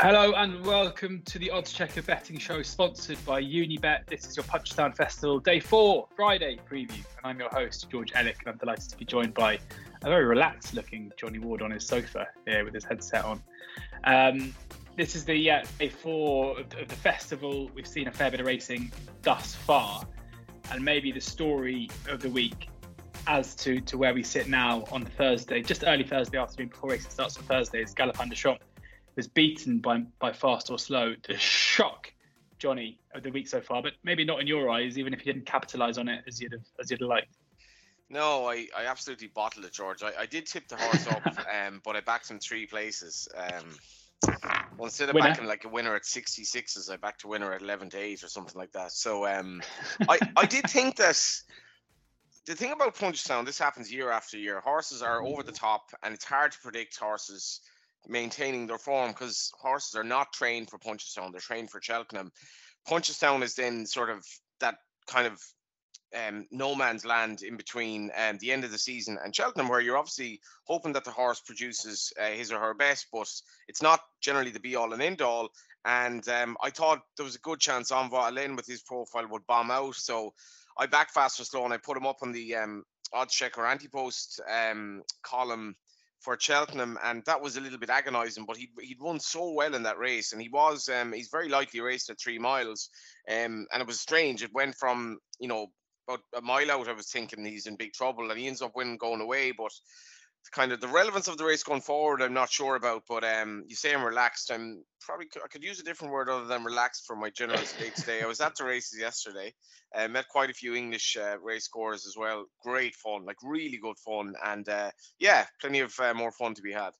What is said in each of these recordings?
Hello and welcome to the Odds Checker betting show sponsored by Unibet. This is your Punchestown Festival Day 4 Friday preview. And I'm your host, George Elek, and I'm delighted to be joined by a very relaxed looking Johnny Ward on his sofa here with his headset on. Um, this is the uh, day four of, of the festival. We've seen a fair bit of racing thus far, and maybe the story of the week as to, to where we sit now on Thursday, just early Thursday afternoon before racing starts on Thursday, is Galopin Champs was beaten by by Fastorslow. The shock, Johnny, of the week so far, but maybe not in your eyes, even if you didn't capitalise on it as you'd have, as you'd have liked. No, I, I absolutely bottled it, George. I, I did tip the horse up, um, but I backed him three places. Um, well, instead of winner. backing like a winner at 66s, I backed a winner at 11 to 8 or something like that. So um, I, I did think that the thing about Punchestown, this happens year after year. Horses are over the top, and it's hard to predict horses maintaining their form because horses are not trained for Punchestown; they're trained for Cheltenham. Punchestown is then sort of that kind of um, no man's land in between um, the end of the season and Cheltenham, where you're obviously hoping that the horse produces uh, his or her best, but it's not generally the be all and end all. And um, I thought there was a good chance Envoi Allen with his profile would bomb out. So I backed Fastorslow and I put him up on the um, odds checker anti post um, column for Cheltenham, and that was a little bit agonising. But he he'd won so well in that race, and he was um, he's very likely raced at three miles, um, and it was strange. It went from you know about a mile out. I was thinking he's in big trouble, and he ends up winning going away, but kind of the relevance of the race going forward, I'm not sure about. But um, you say I'm relaxed. I'm probably I could use a different word other than relaxed for my general state today. I was at the races yesterday. Uh, met quite a few English uh, race scores as well. Great fun, like really good fun, and uh, yeah, plenty of uh, more fun to be had.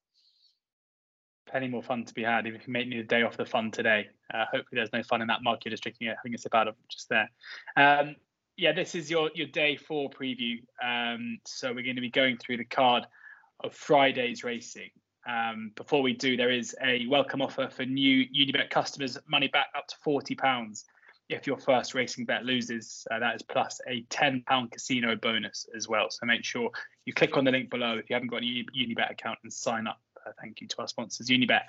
Plenty more fun to be had. If you make me the day off the fun today, uh, hopefully there's no fun in that mug you're just drinking having a sip out of just there. Um, yeah, this is your your day four preview. Um, so we're going to be going through the card of Friday's racing. Um, before we do, there is a welcome offer for new Unibet customers, money back up to forty pounds if your first racing bet loses. Uh, that is plus a ten pound casino bonus as well. So make sure you click on the link below if you haven't got a Unibet account and sign up. Uh, thank you to our sponsors, Unibet,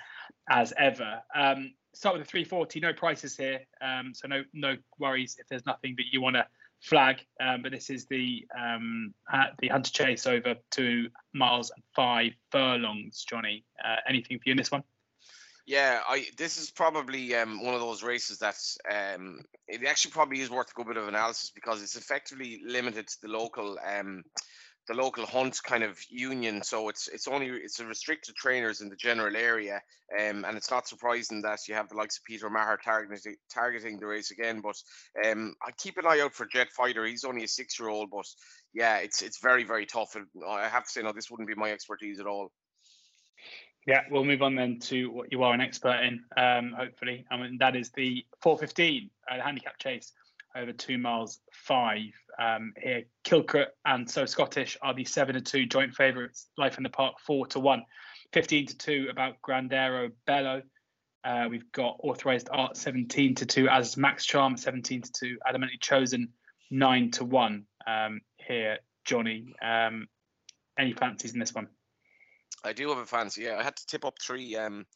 as ever. Um, start with the 340. No prices here, um, so no no worries if there's nothing that you want to flag, um, but this is the um, the Hunter Chase over two miles and five furlongs. Johnny, uh, anything for you in this one? Yeah, I this is probably um, one of those races that's um, it actually probably is worth a good bit of analysis because it's effectively limited to the local um, the local hunt kind of union. So it's it's only it's a restricted trainers in the general area, um, and it's not surprising that you have the likes of Peter Maher targeting targeting the race again. But um, I keep an eye out for Jet Fighter. He's only a six year old, but yeah, it's it's very very tough. I have to say, no, this wouldn't be my expertise at all. Yeah, we'll move on then to what you are an expert in, um, hopefully. I mean, that is the 415, uh, the handicap chase over two miles five um, here. Kilcruit and So Scottish are the seven to two joint favourites. Life in the Park four to one. 15 to two about Grandero Bello. Uh, we've got Authorized Art 17 to 2 as Max Charm 17 to 2. Adamantly Chosen 9 to 1 um, here, Johnny. Um, any fancies in this one? I do have a fancy. Yeah, I had to tip up three um,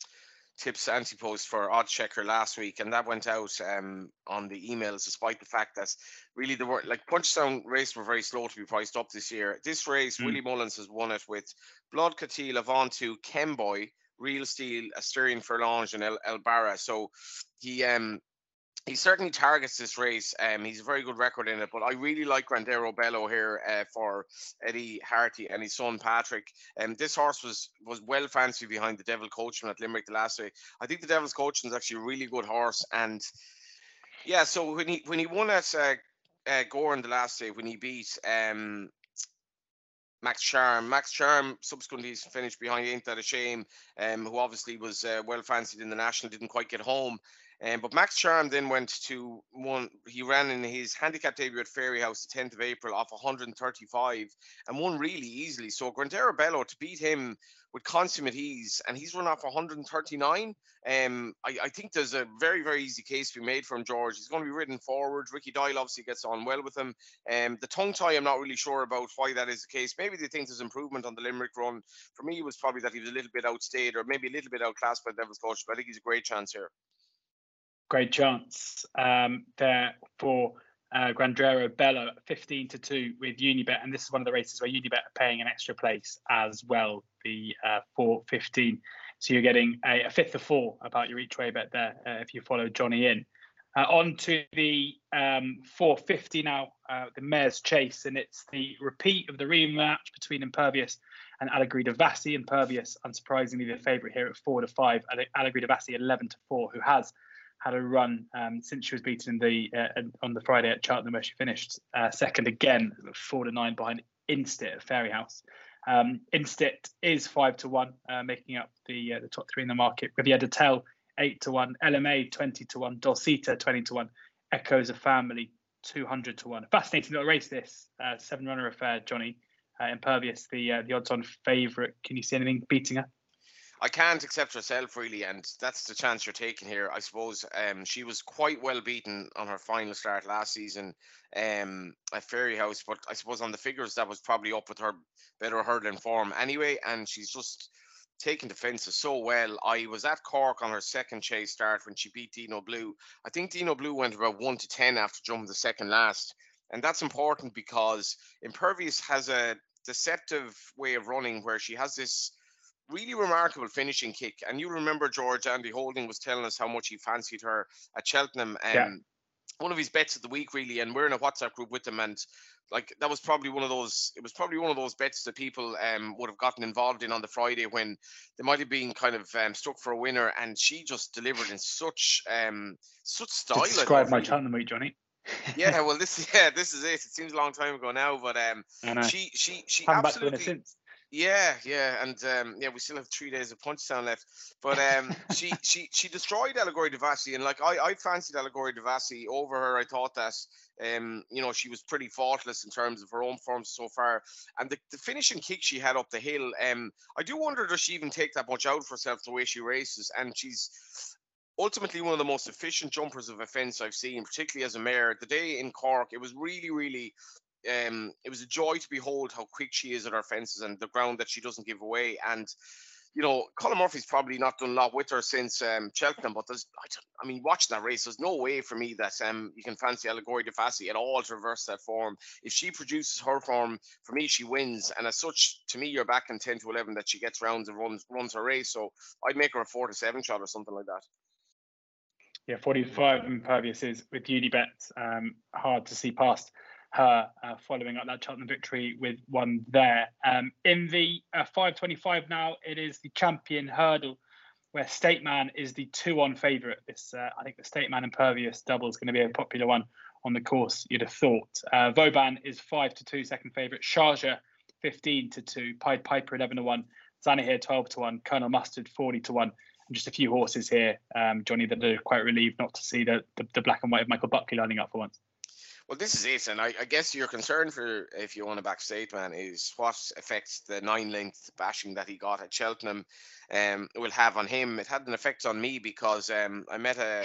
tips anti post for odd checker last week, and that went out um, on the emails, despite the fact that really the were like Punchestown race were very slow to be priced up this year. This race, mm. Willie Mullins has won it with Blood Cotil, Avantu, Kemboy, Real Steel, Asterion Forlonge, and El, El Barra. So he um he certainly targets this race. Um, he's a very good record in it, but I really like Grandero Bello here uh, for Eddie Harty and his son Patrick. Um, this horse was was well fancy behind the Devil Coachman at Limerick the last day. I think the Devil's Coachman is actually a really good horse, and yeah. So when he when he won at uh, uh, the last day, when he beat um, Max Charm. Max Charm subsequently finished behind Ain't That a Shame, um, who obviously was uh, well fancied in the national, didn't quite get home. Um, but Max Charm then went to one. He ran in his handicap debut at Fairyhouse the 10th of April off 135 and won really easily. So Grandero Bello to beat him with consummate ease, and he's run off 139. Um, I, I, think there's a very, very easy case to be made from George. He's going to be ridden forward. Ricky Doyle obviously gets on well with him. Um, the tongue tie, I'm not really sure about why that is the case. Maybe they think there's improvement on the Limerick run. For me, it was probably that he was a little bit outstayed or maybe a little bit outclassed by Devils coach, but I think he's a great chance here. Great chance um, there for uh, Grandero Bello 15 to 2 with Unibet. And this is one of the races where Unibet are paying an extra place as well, the uh, 415. So you're getting a, a, fifth of four about your each way bet there uh, if you follow Johnny in. Uh, on to the um, 450 now, uh, the Mayor's Chase, and it's the repeat of the rematch between Impervious and Allegorie De Vassy. Impervious, unsurprisingly, the favourite here at four to five. Allegorie De Vassy 11 to four, who has had a run um, since she was beaten the uh, on the Friday at Cheltenham, where she finished uh, second again, four to nine behind Instit at Fairyhouse. Um, Instit is five to one, uh, making up the uh, the top three in the market. Riviere D'Etel eight to one, Elimay twenty to one, Dulcita twenty to one, Echoes of Family two hundred to one. Fascinating little race this uh, seven runner affair, Johnny. Uh, Impervious, the the odds on favourite. Can you see anything beating her? I can't accept herself really, and that's the chance you're taking here. I suppose um, she was quite well beaten on her final start last season um, at Fairyhouse, but I suppose on the figures that was probably up with her better hurdling form anyway, and she's just taken defences so well. I was at Cork on her second chase start when she beat Dino Blue. I think Dino Blue went about one to ten after jumping the second last, and that's important because Impervious has a deceptive way of running where she has this really remarkable finishing kick. And you remember George Andy Holding was telling us how much he fancied her at Cheltenham. Um, yeah. One of his bets of the week, really, and we're in a WhatsApp group with them, and like that was probably one of those. It was probably one of those bets that people um, would have gotten involved in on the Friday when they might have been kind of um, stuck for a winner, and she just delivered in such um, such style. Describe my Cheltenham week, Johnny. yeah, well, this yeah, this is it. It seems a long time ago now, but um, she she she absolutely yeah, yeah, and um, yeah, we still have three days of Punchestown left. But um, she she she destroyed Allegorie De Vassy, and like I I fancied Allegorie De Vassy over her. I thought that um you know she was pretty faultless in terms of her own form so far, and the, the finishing kick she had up the hill. Um, I do wonder does she even take that much out for herself the way she races, and she's ultimately one of the most efficient jumpers of a fence I've seen, particularly as a mare. The day in Cork, it was really, really um, it was a joy to behold how quick she is at her fences and the ground that she doesn't give away. And you know, Colm Murphy's probably not done a lot with her since um, Cheltenham, but there's, I, I, mean, watching that race, there's no way for me that um, you can fancy Allegorie De Vassy at all to reverse that form. If she produces her form, for me, she wins. And as such, to me, you're back in 10 to 11 that she gets rounds and runs runs her race. So I'd make her a 4 to 7 shot or something like that. Yeah, 45 impervious is with Unibet, um, hard to see past her uh, following up that Cheltenham victory with one there. Um, in the uh, 525 now, it is the champion hurdle where State Man is the two-on favourite. This, uh, I think, the State Man Impervious double is going to be a popular one on the course. You'd have thought. Uh, Vauban is five to two, second favourite. Sharjah 15 to two. Pied Piper 11 to one. Zanahiyr 12 to one. Colonel Mustard 40 to one. And just a few horses here, um, Johnny, that are quite relieved not to see the, the, the black and white of Michael Buckley lining up for once. Well, this is it, and I, I, guess your concern for if you want to back Man is what affects the nine length bashing that he got at Cheltenham um, will have on him. It had an effect on me because um, I met a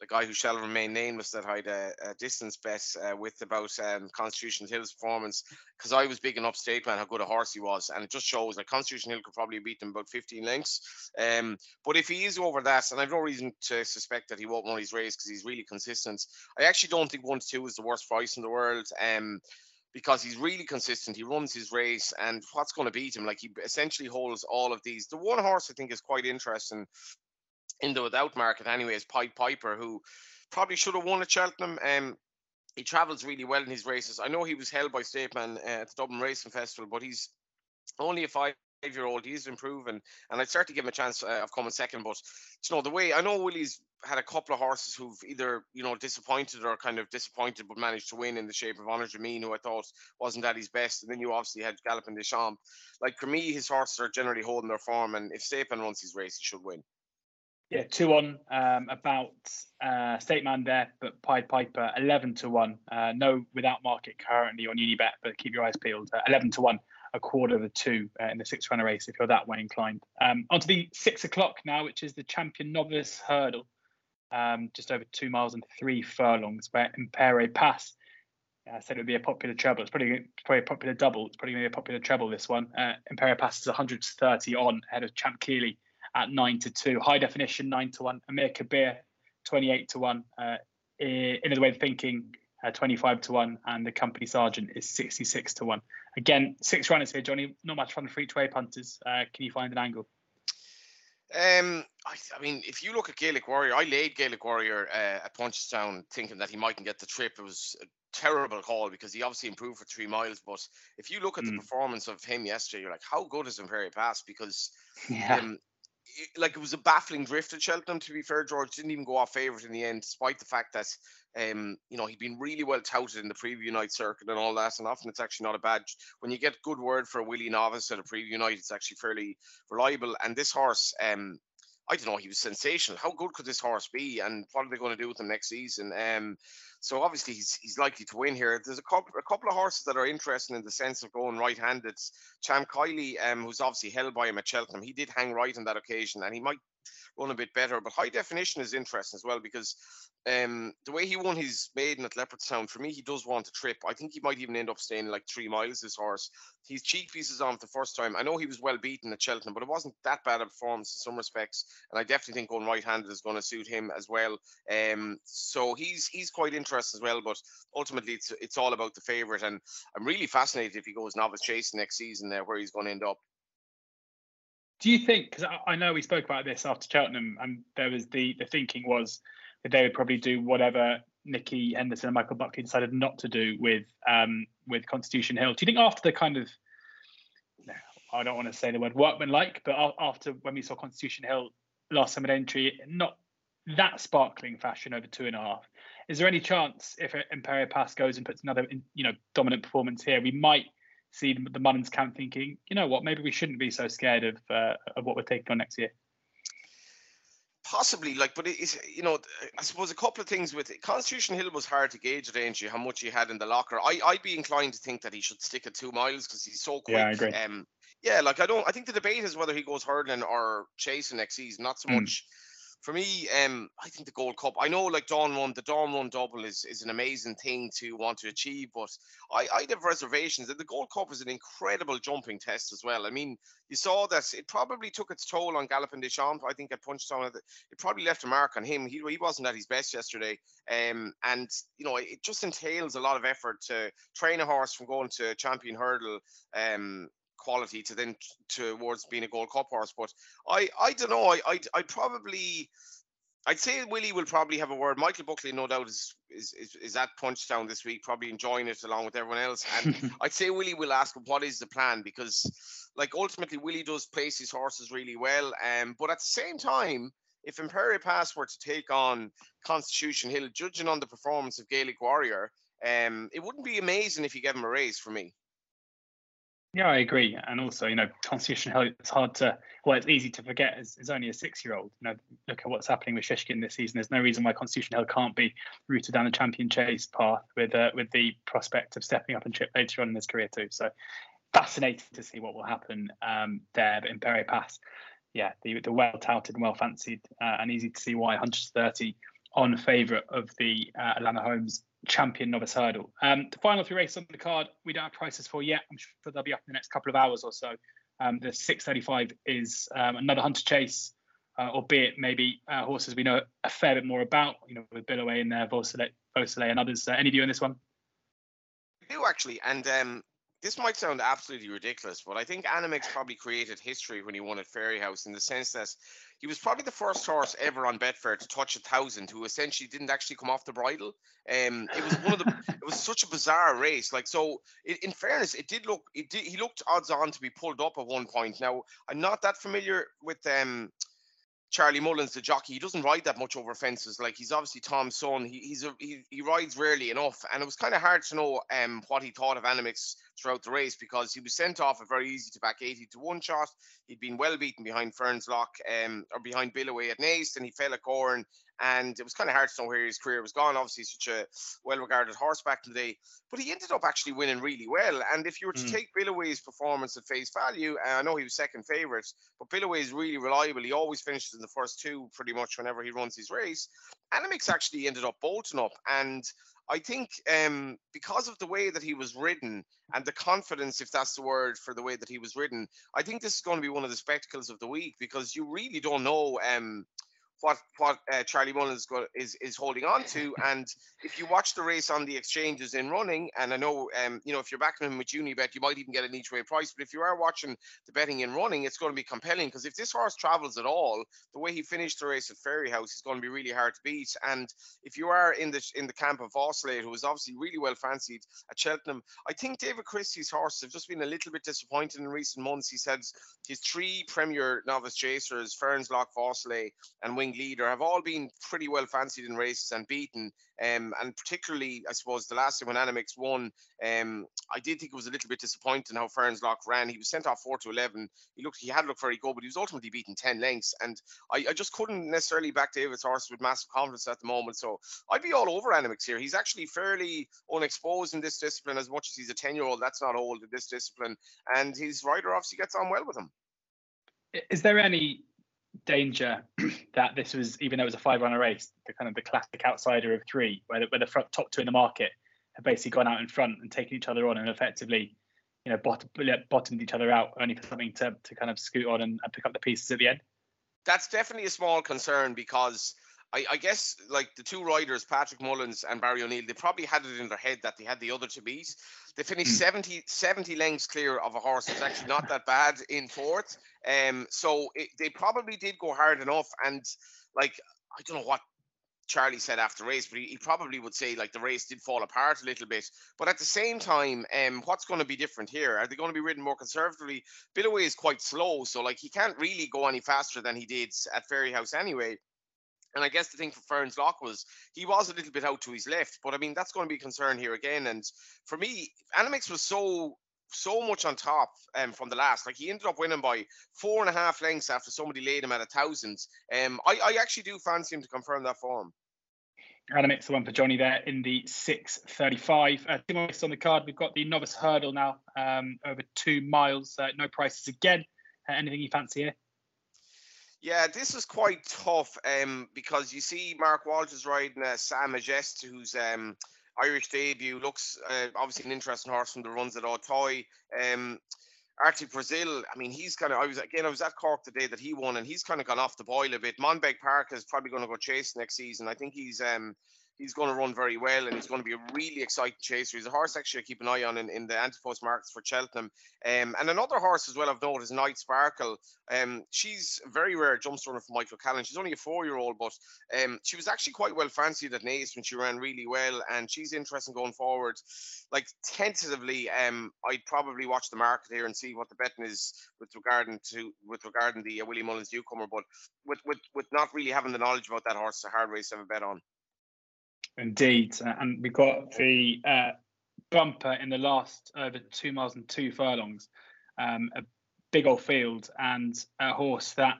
the guy who shall remain nameless that I had a, a distance bet uh, with about um, Constitution Hill's performance because I was big enough state man how good a horse he was, and it just shows that Constitution Hill could probably beat him about 15 lengths. Um, but if he is over that, and I've no reason to suspect that he won't win his race because he's really consistent, I actually don't think one to two is the worst price in the world. Um, because he's really consistent. He runs his race, and what's going to beat him? Like he essentially holds all of these. The one horse I think is quite interesting in the without market anyway is Pied Piper, who probably should have won at Cheltenham. Um, he travels really well in his races. I know he was held by State Man uh, at the Dublin Racing Festival, but he's only a five year old. He's improving, and I'd certainly give him a chance uh, of coming second. But you know, the way I know Willie's had a couple of horses who've either you know disappointed or kind of disappointed, but managed to win in the shape of Honor Jameen, who I thought wasn't at his best. And then you obviously had Galopin Des Champs. Like for me, his horses are generally holding their form, and if State Man runs his race, he should win. Yeah, two on um, about uh, State Man there, but Pied Piper eleven to one. Uh, no, without market currently on Unibet, but keep your eyes peeled. Uh, eleven to one, a quarter of the two uh, in the six runner race if you're that way inclined. Um, onto the six o'clock now, which is the Champion Novice Hurdle, um, just over two miles and three furlongs, where Impaire Et Passe. I said it would be a popular treble. It's probably, probably a popular double. It's probably going to be a popular treble. This one, uh, Impaire Et Passe is 130 on ahead of Champ Kiely at nine to two. High definition nine to one. Amir Kabir twenty eight to one. Uh, in the way of thinking, uh, twenty five to one, and the company sergeant is sixty six to one. Again, six runners here, Johnny. Not much fun for each way punters. Uh, can you find an angle? Um, I, I, mean, if you look at Gaelic Warrior, I laid Gaelic Warrior uh, at Punchestown thinking that he mightn't get the trip. It was a terrible call because he obviously improved for three miles. But if you look at mm. the performance of him yesterday, you're like, how good is Impaire Et Passe? Because yeah. um, like it was a baffling drift at Cheltenham. To be fair, George didn't even go off favourite in the end, despite the fact that um, you know he'd been really well touted in the preview night circuit and all that. And often it's actually not a bad when you get good word for a Willie Novice at a preview night. It's actually fairly reliable. And this horse, um, I don't know, he was sensational. How good could this horse be? And what are they going to do with him next season? Um, so obviously he's he's likely to win here. There's a couple a couple of horses that are interesting in the sense of going right-handed. Champ Kiely, um, who's obviously held by him at Cheltenham, he did hang right on that occasion, and he might run a bit better. But high definition is interesting as well because um, the way he won his maiden at Leopardstown, for me, he does want a trip. I think he might even end up staying like three miles. This horse, he's cheek pieces on the first time. I know he was well beaten at Cheltenham, but it wasn't that bad a performance in some respects. And I definitely think going right-handed is going to suit him as well. Um, so he's he's quite interesting as well. But ultimately, it's it's all about the favourite, and I'm really fascinated if he goes novice chasing next season there, where he's going to end up. Do you think? Because I, I know we spoke about this after Cheltenham, and there was the the thinking was that they would probably do whatever Nicky Henderson and Michael Buckley decided not to do with um, with Constitution Hill. Do you think after the kind of I don't want to say the word workman-like, but after when we saw Constitution Hill last summer entry, not that sparkling fashion over two and a half. Is there any chance if Impaire Et Passe goes and puts another, you know, dominant performance here, we might see the Mullins camp thinking, you know what, maybe we shouldn't be so scared of uh, of what we're taking on next year possibly like but it's you know i suppose a couple of things with it. constitution hill was hard to gauge at Aintree how much he had in the locker i i'd be inclined to think that he should stick at two miles because he's so quick yeah, I agree. um yeah like i don't i think the debate is whether he goes hurdling or chasing next season not so mm. For me, um, I think the Gold Cup. I know, like Dawn Run, the Dawn Run double is, is an amazing thing to want to achieve, but I I have reservations. And the Gold Cup is an incredible jumping test as well. I mean, you saw that it probably took its toll on Galopin Des Champs. I think at Punchestown, it probably left a mark on him. He he wasn't at his best yesterday, um, and you know it just entails a lot of effort to train a horse from going to a champion hurdle, um, quality to then towards being a Gold Cup horse. But I I don't know. I I I probably. I'd say Willie will probably have a word. Michael Buckley, no doubt, is is is, is at Punchestown this week, probably enjoying it along with everyone else. And I'd say Willie will ask him what is the plan because, like, ultimately Willie does place his horses really well. Um, but at the same time, if Impaire Et Passe were to take on Constitution Hill, judging on the performance of Gaelic Warrior, um, it wouldn't be amazing if you gave him a raise for me. Yeah, I agree. And also, you know, Constitution Hill, it's hard to, well, it's easy to forget it's, it's only a six year old. You know, look at what's happening with Shishkin this season. There's no reason why Constitution Hill can't be rooted down the champion chase path with uh, with the prospect of stepping up and chip later on in his career, too. So fascinating to see what will happen um, there. But Impaire Et Passe, yeah, the, the well touted and well fancied, uh, and easy to see why 130 on favourite of the uh, Alanna Homes champion novice hurdle. Um, the final three races on the card, we don't have prices for yet. I'm sure they'll be up in the next couple of hours or so. Um, the 635 is um, another hunter chase, uh, albeit maybe uh, horses we know a fair bit more about, you know, with Billaway in there, Vaucelet, and others. Uh, any view on this one? I do actually, and um, this might sound absolutely ridiculous, but I think Annamix probably created history when he won at Fairyhouse in the sense that he was probably the first horse ever on Betfair to touch a thousand who essentially didn't actually come off the bridle. Um, it was one of the. it was such a bizarre race. Like so, it, in fairness, it did look. It did. He looked odds on to be pulled up at one point. Now I'm not that familiar with um Charlie Mullins, the jockey, he doesn't ride that much over fences. Like he's obviously Tom's son. He, he's a, he, he rides rarely enough, and it was kind of hard to know um what he thought of Annamix throughout the race because he was sent off a very easy to back 80 to one shot. He'd been well beaten behind Ferns Lock um, or behind Billaway at Naas, and he fell at Gowran and it was kind of hard to know where his career was gone. Obviously, such a well-regarded horse back in the day, but he ended up actually winning really well. And if you were to mm. take Billaway's performance at face value, I know he was second favourite, but Billaway is really reliable. He always finishes in the first two pretty much whenever he runs his race. Annamix actually ended up bolting up, and I think um, because of the way that he was ridden and the confidence, if that's the word for the way that he was ridden, I think this is going to be one of the spectacles of the week because you really don't know. Um, what what uh, Charlie Mullins got, is is holding on to. And if you watch the race on the exchanges in running, and I know um, you know if you're backing him with Unibet, you might even get an each way price. But if you are watching the betting in running, it's going to be compelling because if this horse travels at all, the way he finished the race at Fairyhouse is going to be really hard to beat. And if you are in the in the camp of Vaucelet, who was obviously really well fancied at Cheltenham, I think David Christie's horses have just been a little bit disappointed in recent months. He said his three Premier novice chasers, Fernslock, Vaucelet, and Wing leader have all been pretty well fancied in races and beaten. Um, and particularly, I suppose, the last time when Annamix won, um, I did think it was a little bit disappointing how Ferns Lock ran. He was sent off four to eleven. He looked, he had looked very good, but he was ultimately beaten ten lengths. And I, I just couldn't necessarily back David's horse with massive confidence at the moment. So I'd be all over Annamix here. He's actually fairly unexposed in this discipline, as much as he's a ten-year-old. That's not old in this discipline, and his rider obviously gets on well with him. Is there any danger that this was, even though it was a five runner race, the kind of the classic outsider of three, where the, where the front, top two in the market have basically gone out in front and taken each other on and effectively, you know, bottom, bottomed each other out only for something to, to kind of scoot on and, and pick up the pieces at the end. That's definitely a small concern because I, I, guess like the two riders, Patrick Mullins and Barry O'Neill, they probably had it in their head that they had the other to beat. They finished mm. 70, 70 lengths clear of a horse that's actually not that bad in fourth. Um, so it, they probably did go hard enough. And like, I don't know what Charlie said after race, but he, he, probably would say like the race did fall apart a little bit. But at the same time, um, what's going to be different here? Are they going to be ridden more conservatively? Billaway is quite slow, so like he can't really go any faster than he did at Fairyhouse anyway. And I guess the thing for Ferns Lock was he was a little bit out to his left, but I mean that's going to be a concern here again. And for me, Annamix was so so much on top um, from the last. Like he ended up winning by four and a half lengths after somebody laid him at a thousand. Um, I, I actually do fancy him to confirm that form. Animix the one for Johnny there in the 6:35. Uh, two miles on the card. We've got the novice hurdle now, um, over two miles. Uh, no prices again. Uh, anything you fancy here? Yeah, this is quite tough um, because you see Mark Walsh is riding uh, Sam Majest, who's um, Irish debut. Looks uh, obviously an interesting horse from the runs at Auteuil. Um, Arctic Brazil, I mean, he's kind of, I was, again, I was at Cork the day that he won, and he's kind of gone off the boil a bit. Monbeg Park is probably going to go chase next season. I think he's, um, he's going to run very well and he's going to be a really exciting chaser. He's a horse actually I keep an eye on in, in the antipost markets for Cheltenham. Um, and another horse as well I've is Night Sparkle. Um, she's a very rare jump runner from Michael Callan. She's only a four-year-old, but um, she was actually quite well fancied at Naas when she ran really well, and she's interesting going forward. Like tentatively, um, I'd probably watch the market here and see what the betting is with regarding to with regarding the uh, Willie Mullins newcomer. But with with with not really having the knowledge about that horse, it's a hard race to have a bet on. Indeed, uh, and we got the uh, bumper in the last over two miles and two furlongs, um, a big old field, and a horse that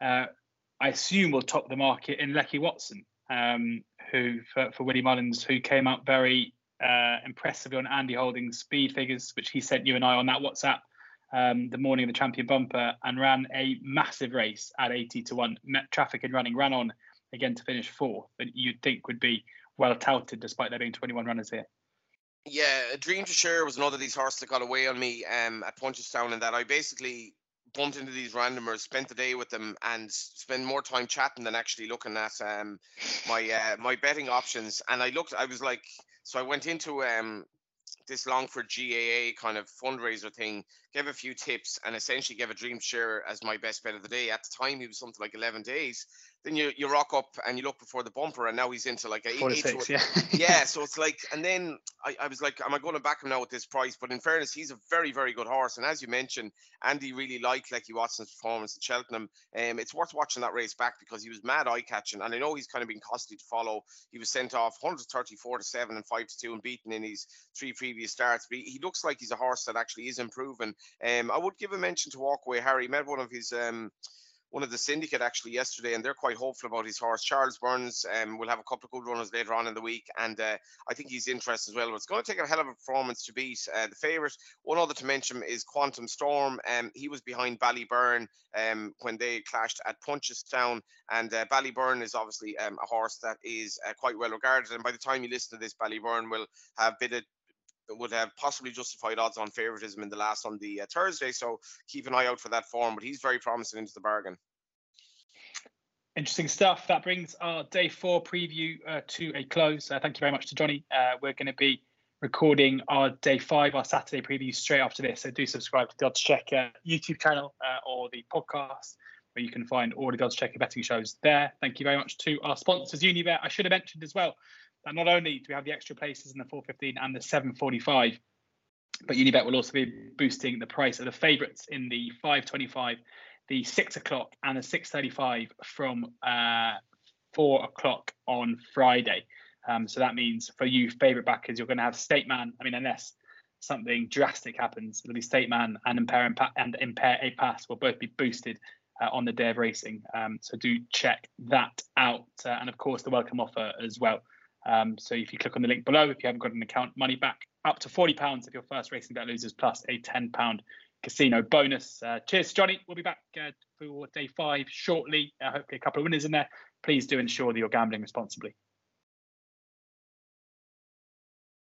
uh, I assume will top the market in Lecky Watson, um, who for, for Willie Mullins, who came out very uh, impressively on Andy Holding's speed figures, which he sent you and I on that WhatsApp um, the morning of the champion bumper, and ran a massive race at 80 to one. Met traffic and running, ran on again to finish fourth, that you'd think would be well touted despite there being 21 runners here. Yeah, a Dream to Share was another of these horses that got away on me um, at Punchestown, and that I basically bumped into these randomers, spent the day with them, and spent more time chatting than actually looking at um, my uh, my betting options. And I looked, I was like, so I went into um, this Longford GAA kind of fundraiser thing, gave a few tips, and essentially gave a dream share as my best bet of the day. At the time, he was something like 11 days. Then you, you rock up and you look before the bumper, and now he's into like a eight, yeah. yeah, so it's like, and then I, I was like, am I going to back him now at this price? But in fairness, he's a very, very good horse. And as you mentioned, Andy really liked Lecky Watson's performance at Cheltenham. Um, it's worth watching that race back because he was mad eye catching. And I know he's kind of been costly to follow. He was sent off 134 to 7 and 5 to 2 and beaten in his three previous starts. But he, he looks like he's a horse that actually is improving. Um, I would give a mention to Walkaway Harry. Met one of his. Um, one of the syndicate actually yesterday, and they're quite hopeful about his horse. Charles Byrnes um, will have a couple of good runners later on in the week, and uh, I think he's interested as well. But it's going to take a hell of a performance to beat uh, the favourite. One other to mention is Quantum Storm. Um, he was behind Ballyburn um, when they clashed at Punchestown, and uh, Ballyburn is obviously um, a horse that is uh, quite well regarded. And by the time you listen to this, Ballyburn will have bidded would have possibly justified odds on favoritism in the last on the uh, Thursday. So keep an eye out for that form. But he's very promising into the bargain. Interesting stuff. That brings our day four preview uh, to a close. Uh, thank you very much to Johnny. Uh, we're going to be recording our day five, our Saturday preview straight after this. So do subscribe to the Odds Checker YouTube channel uh, or the podcast where you can find all the Odds Checker betting shows there. Thank you very much to our sponsors, Unibet. I should have mentioned as well that not only do we have the extra places in the 415 and the 745, but Unibet will also be boosting the price of the favourites in the 525, the 6 o'clock, and the 635 from uh, 4 o'clock on Friday. Um, so that means for you favourite backers, you're going to have State Man. I mean, unless something drastic happens, it'll be State Man and Impair and Impaire Et Passe will both be boosted uh, on the day of racing. Um, so do check that out. Uh, and of course, the welcome offer as well. Um, so if you click on the link below, if you haven't got an account, money back up to £40 if your first racing bet loses, plus a £10 casino bonus. Uh, cheers, Johnny. We'll be back uh, for day five shortly. Uh, hopefully, a couple of winners in there. Please do ensure that you're gambling responsibly.